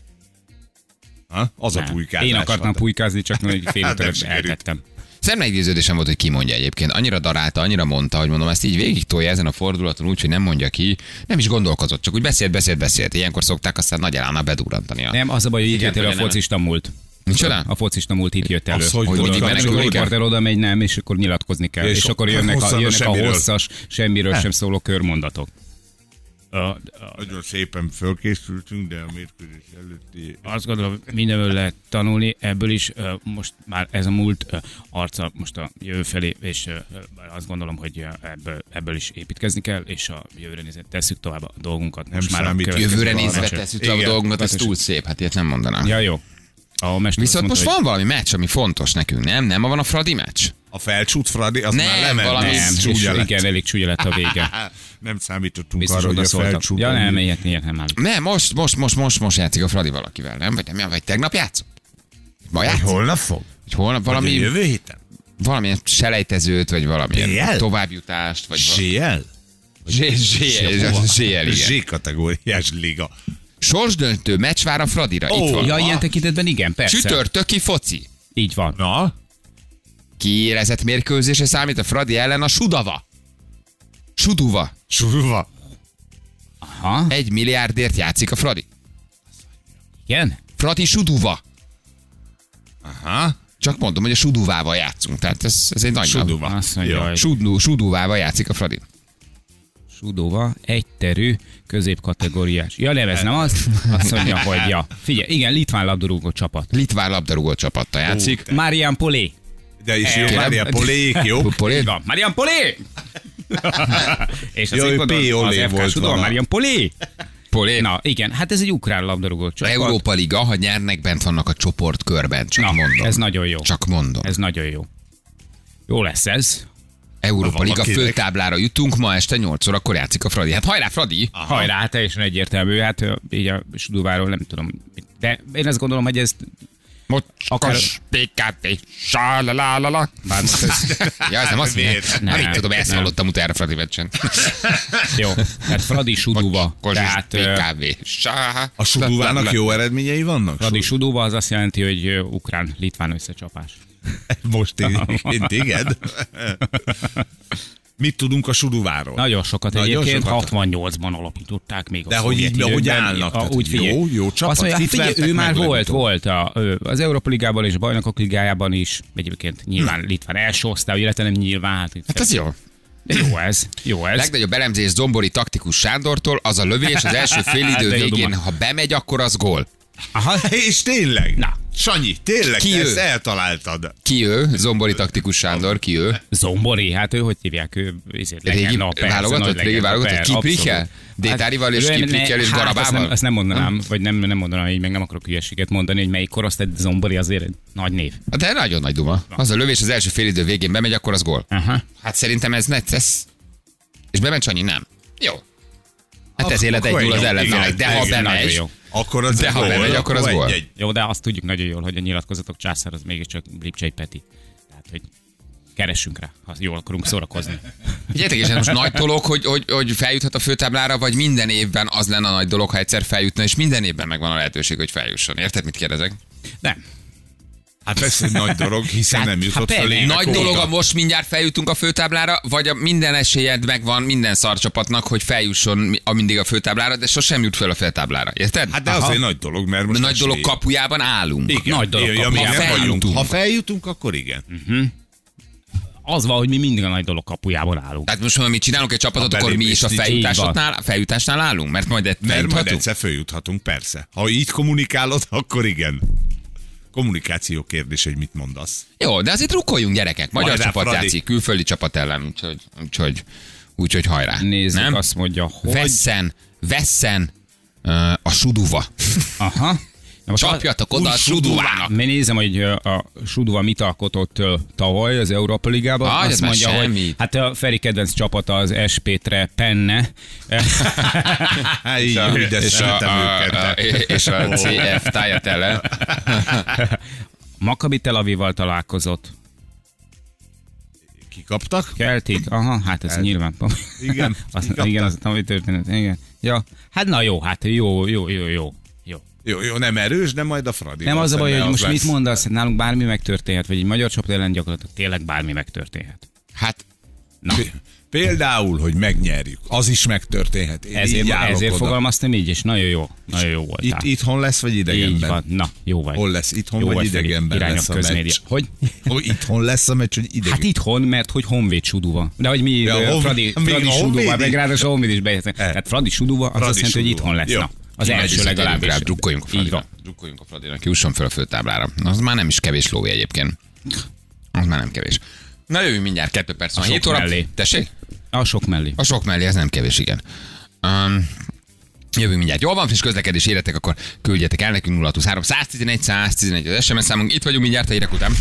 Speaker 4: Ha? Az a
Speaker 3: Nem.
Speaker 4: pulykázás.
Speaker 3: Én akartam
Speaker 4: van.
Speaker 3: pulykázni, csak [laughs] egy fél
Speaker 4: Hát nem
Speaker 3: eltettem.
Speaker 2: Szemleggyőződésem volt, hogy kimondja egyébként. Annyira darálta, annyira mondta, hogy mondom, ezt így végig tolja ezen a fordulaton úgy, hogy nem mondja ki. Nem is gondolkozott, csak úgy beszélt, beszélt, beszélt. Ilyenkor szokták aztán nagy elánnal bedurrantani.
Speaker 3: Nem, az a baj, hogy
Speaker 2: Igen,
Speaker 3: jött a focista múlt.
Speaker 2: Micsoda?
Speaker 3: A focista múlt itt jött elő.
Speaker 4: Az, hogy
Speaker 2: Hogy
Speaker 3: riporter oda megy, nem, és akkor nyilatkozni kell.
Speaker 4: És
Speaker 3: És, akkor jönnek a, jönnek a hosszas, semmiről sem szóló körmondatok. A, a,
Speaker 4: Nagyon szépen fölkészültünk, de a mérkőzés előtti...
Speaker 3: azt gondolom, mindenből lehet tanulni, ebből is most már ez a múlt arca most a jövő felé, és azt gondolom, hogy ebből, ebből is építkezni kell, és a jövőre nézve tesszük tovább a dolgunkat.
Speaker 4: Nem
Speaker 3: most már a
Speaker 4: számít.
Speaker 3: következő
Speaker 2: Jövőre nézve tesszük a
Speaker 4: Igen.
Speaker 2: dolgunkat, ez túl szép, hát ilyet nem mondanám.
Speaker 3: Ja, jó. A
Speaker 2: Viszont
Speaker 3: azt
Speaker 2: most
Speaker 3: mondta,
Speaker 2: van valami meccs, ami fontos nekünk, nem? Nem, van a Fradi meccs?
Speaker 4: A felcsút Fradi, az
Speaker 2: Nem,
Speaker 4: már lement.
Speaker 2: valami
Speaker 3: hogy Nem,
Speaker 4: csúnya lett.
Speaker 3: igen, elég csúnya lett a vége. [laughs]
Speaker 4: Nem számítottunk
Speaker 3: Biztos
Speaker 4: arra, hogy a
Speaker 3: szóltak.
Speaker 4: felcsút...
Speaker 3: Ja nem, ilyet, ilyet nem áll.
Speaker 2: Nem, most, most, most, most, most játszik a Fradi valakivel, nem? Vagy, nem, vagy tegnap játszott? Ma játszik?
Speaker 4: Holnap fog?
Speaker 2: Vagy holnap
Speaker 4: Valami...
Speaker 2: valami,
Speaker 4: Jövő héten?
Speaker 2: valamilyen selejtezőt, vagy valamilyen
Speaker 4: BL?
Speaker 2: továbbjutást, vagy?
Speaker 4: ZL,
Speaker 2: ZL, igen.
Speaker 4: Z kategóriás liga.
Speaker 2: Sorsdöntő meccs vár a Fradira, itt van.
Speaker 3: Ja, ilyen tekintetben igen, persze.
Speaker 2: Csütörtöki foci.
Speaker 3: Így van.
Speaker 4: Na?
Speaker 2: Kiélezett mérkőzése számít a Fradi ellen a Sudava. Suduva.
Speaker 4: Surva.
Speaker 3: Aha,
Speaker 2: Egy milliárdért játszik a Fradi.
Speaker 3: igen.
Speaker 2: Fradi Suduva.
Speaker 4: Aha.
Speaker 2: Csak mondom, hogy a Suduvával játszunk. Tehát ez, ez egy nagy
Speaker 4: Suduva.
Speaker 3: Azt mondja,
Speaker 2: Sudu, Suduvával játszik a Fradi.
Speaker 3: Sudova, egyterű, középkategóriás. Ja, nem, ez nem az. Azt mondja, hogy ja. Figyelj, igen, litván labdarúgó csapat.
Speaker 2: Litván labdarúgó csapattal játszik.
Speaker 3: Marian Polé.
Speaker 4: De is jó. Mária Polék, jó?
Speaker 2: Polé?
Speaker 3: Így van. Marian Polé! És az Ecuador,
Speaker 4: P.
Speaker 3: az
Speaker 4: Olé
Speaker 3: FK
Speaker 4: volt vala.
Speaker 3: Marian Poli.
Speaker 2: Polé,
Speaker 3: Na igen, hát ez egy ukrán labdarúgó csapat.
Speaker 2: Európa Liga, ha nyernek, bent vannak a csoportkörben, csak
Speaker 3: Na,
Speaker 2: mondom.
Speaker 3: ez nagyon jó.
Speaker 2: Csak mondom.
Speaker 3: Ez nagyon jó. Jó lesz ez.
Speaker 2: Európa Liga főtáblára jutunk, ma este 8 órakor játszik a Fradi. Hát hajrá, Fradi!
Speaker 3: Hajrá, hát teljesen egyértelmű. Hát így a Suduváról nem tudom. De én azt gondolom, hogy ez
Speaker 2: Mocskos, PKP, sálalálala.
Speaker 3: bár most [laughs] ez
Speaker 2: Ja, ez nem azt mondja.
Speaker 3: Nem,
Speaker 2: Nem, tudom, ezt hallottam utána Fradi meccsen. [laughs]
Speaker 3: jó. Tehát Fradi Suduva. Tehát
Speaker 2: PKV.
Speaker 4: A Suduvának jó eredményei vannak?
Speaker 3: Fradi Suduva az azt jelenti, hogy ukrán-litván összecsapás. [laughs]
Speaker 4: Most én téged? Mit tudunk a Suduváról?
Speaker 3: Nagyon sokat
Speaker 4: Nagyon
Speaker 3: egyébként,
Speaker 4: sokat.
Speaker 3: 68-ban alapították még
Speaker 4: De
Speaker 3: a
Speaker 4: hogy így- ahogy állnak,
Speaker 3: A, úgy figyelj,
Speaker 4: jó- jó csapat,
Speaker 3: Azt mondja, hát figyelj, ő már volt, volt a, az Európa Ligában és a Bajnokok Ligájában is, egyébként nyilván Litván első osztály, illetve nem nyilván. Hát,
Speaker 2: Hát ez jó.
Speaker 3: De jó ez, jó ez.
Speaker 2: Legnagyobb elemzés Zombori taktikus Sándortól, az a lövés az első [laughs] félidő végén, ha bemegy, akkor az gól.
Speaker 3: Aha, [laughs]
Speaker 4: És tényleg?
Speaker 3: Na.
Speaker 4: Sanyi, tényleg,
Speaker 2: Ki
Speaker 4: Ki
Speaker 2: ő?
Speaker 4: ezt eltaláltad.
Speaker 2: Ki ő? Zombori taktikus Sándor, ki ő?
Speaker 3: Zombori, hát ő hogy hívják? Ő ezért
Speaker 2: Régi
Speaker 3: legenda, persze,
Speaker 2: válogatott? Régi válogatott? Kiprikkel?
Speaker 3: abszolút.
Speaker 2: Détárival és Kiprikkel és
Speaker 3: hát, Azt
Speaker 2: Garabával?
Speaker 3: nem, azt nem mondanám, vagy nem, nem mondanám, így meg nem akarok hülyeséget mondani, hogy melyik korosztály, Zombori azért nagy név.
Speaker 2: De nagyon nagy duma. Az a lövés az első félidő végén bemegy, akkor az gól.
Speaker 3: Aha.
Speaker 2: Hát szerintem ez net, ez... És bemegy Sanyi? Nem. Jó. Hát ez élet egy az ellenfelek, de ha bemegy,
Speaker 3: jó.
Speaker 4: Akkor az
Speaker 2: De ha
Speaker 4: gól,
Speaker 2: bemegy, akkor az gól.
Speaker 3: Jó, de azt tudjuk nagyon jól, hogy a nyilatkozatok császár az mégiscsak Lipcsei Peti. Tehát, hogy keressünk rá, ha jól akarunk szórakozni.
Speaker 2: Figyeljetek, és ez most nagy dolog, hogy, hogy, hogy feljuthat a főtáblára, vagy minden évben az lenne a nagy dolog, ha egyszer feljutna, és minden évben megvan a lehetőség, hogy feljusson. Érted, mit kérdezek?
Speaker 3: Nem.
Speaker 4: Hát persze egy nagy dolog, hiszen
Speaker 3: Hát-
Speaker 4: nem
Speaker 3: hát
Speaker 4: jutott
Speaker 3: persze.
Speaker 4: fölé.
Speaker 2: Nagy
Speaker 4: óta.
Speaker 2: dolog, a most mindjárt feljutunk a főtáblára, vagy a minden esélyed megvan minden szarcsapatnak, hogy feljusson a mindig a főtáblára, de sosem jut fel a főtáblára. Érted?
Speaker 4: Hát de az egy nagy dolog, mert
Speaker 2: de
Speaker 4: most
Speaker 2: nagy dolog kapujában állunk.
Speaker 4: Igen.
Speaker 3: Nagy dolog
Speaker 4: Ja, ja,
Speaker 3: kapujában.
Speaker 2: Ha feljutunk.
Speaker 4: Ha feljutunk, akkor igen.
Speaker 3: Az van, hogy mi mindig a nagy dolog kapujában állunk.
Speaker 2: Tehát most, ha mi csinálunk egy csapatot, akkor mi is a feljutásnál, feljutásnál állunk? Mert majd
Speaker 4: Mert majd egyszer följuthatunk, persze. Ha így kommunikálod, [laughs] akkor igen. Kommunikáció kérdés, hogy mit mondasz.
Speaker 2: Jó, de azért rukkoljunk gyerekek. Magyar
Speaker 4: Hajrá,
Speaker 2: csapat
Speaker 4: Fradi.
Speaker 2: játszik, külföldi csapat ellen, úgyhogy, úgyhogy, úgyhogy hajrá.
Speaker 3: Nézzük,
Speaker 2: Nem?
Speaker 3: azt mondja, hogy...
Speaker 2: Vesszen, vesszen uh, a suduva.
Speaker 3: Aha. Na most
Speaker 2: Csapjatok oda a suduvának.
Speaker 3: Én nézem, hogy a Suduva mit alkotott tavaly az Európa Ligában.
Speaker 2: Ah, ez
Speaker 3: Azt mondja,
Speaker 2: semmi.
Speaker 3: hogy hát a Feri kedvenc csapata az S. Pétre Penne. [laughs]
Speaker 2: És, a,
Speaker 4: szeretem
Speaker 2: a,
Speaker 4: őket.
Speaker 2: a, és a CF Tájatele. [laughs]
Speaker 3: Maccabi Tel Avivval találkozott.
Speaker 4: Kikaptak?
Speaker 3: Keltik, aha, hát ez nyilván.
Speaker 4: Igen, [laughs]
Speaker 3: az, igen, az ami történet. Igen. Ja, hát na jó, hát jó, jó, jó, jó. Jó.
Speaker 4: Jó, nem erős, de majd a Fradi.
Speaker 3: Nem az a baj, hogy most
Speaker 4: lesz.
Speaker 3: mit mondasz, hát nálunk bármi megtörténhet, vagy egy magyar csapat ellen gyakorlatilag tényleg bármi megtörténhet.
Speaker 2: Hát
Speaker 3: Na,
Speaker 4: Például, hogy megnyerjük. Az is megtörténhet. Én
Speaker 3: ezért,
Speaker 4: így
Speaker 3: ezért
Speaker 4: oda.
Speaker 3: fogalmaztam így, és nagyon jó, nagyon jó voltál.
Speaker 4: Itt, itthon lesz, vagy
Speaker 3: így
Speaker 4: idegenben?
Speaker 3: van, na, jó vagy.
Speaker 4: Hol lesz? Itthon
Speaker 3: jó
Speaker 4: vagy
Speaker 3: vagy,
Speaker 4: idegenben
Speaker 3: Irány
Speaker 4: lesz a
Speaker 3: közmédia.
Speaker 4: meccs?
Speaker 3: Hogy? [laughs]
Speaker 4: Hogy itthon lesz a meccs, hogy idegen.
Speaker 3: Hát itthon, mert hogy Honvéd Suduva. De hogy mi,
Speaker 4: Ja,
Speaker 3: Fradi, Fradi Suduva, meg ráadásul Honvéd is bejött. Tehát Fradi Suduva, az azt jelenti, hogy itthon lesz.
Speaker 4: Jó.
Speaker 3: Na, az
Speaker 2: Így
Speaker 3: első legalábbis.
Speaker 2: rá, drukkoljunk a Fradinak. Drukkoljunk a Fradinak, jusson fel a főtáblára. Az már nem is kevés lóvé egyébként. Az már nem kevés. Na jövünk mindjárt, kettő perc van.
Speaker 3: sok
Speaker 2: 7 óra.
Speaker 3: mellé.
Speaker 2: Tessék?
Speaker 3: A sok mellé.
Speaker 2: A sok mellé, ez nem kevés, igen. Um, jövünk mindjárt. Jól van, friss közlekedés éretek, akkor küldjetek el nekünk 023 111 111 az SMS számunk. Itt vagyunk mindjárt a hírek után.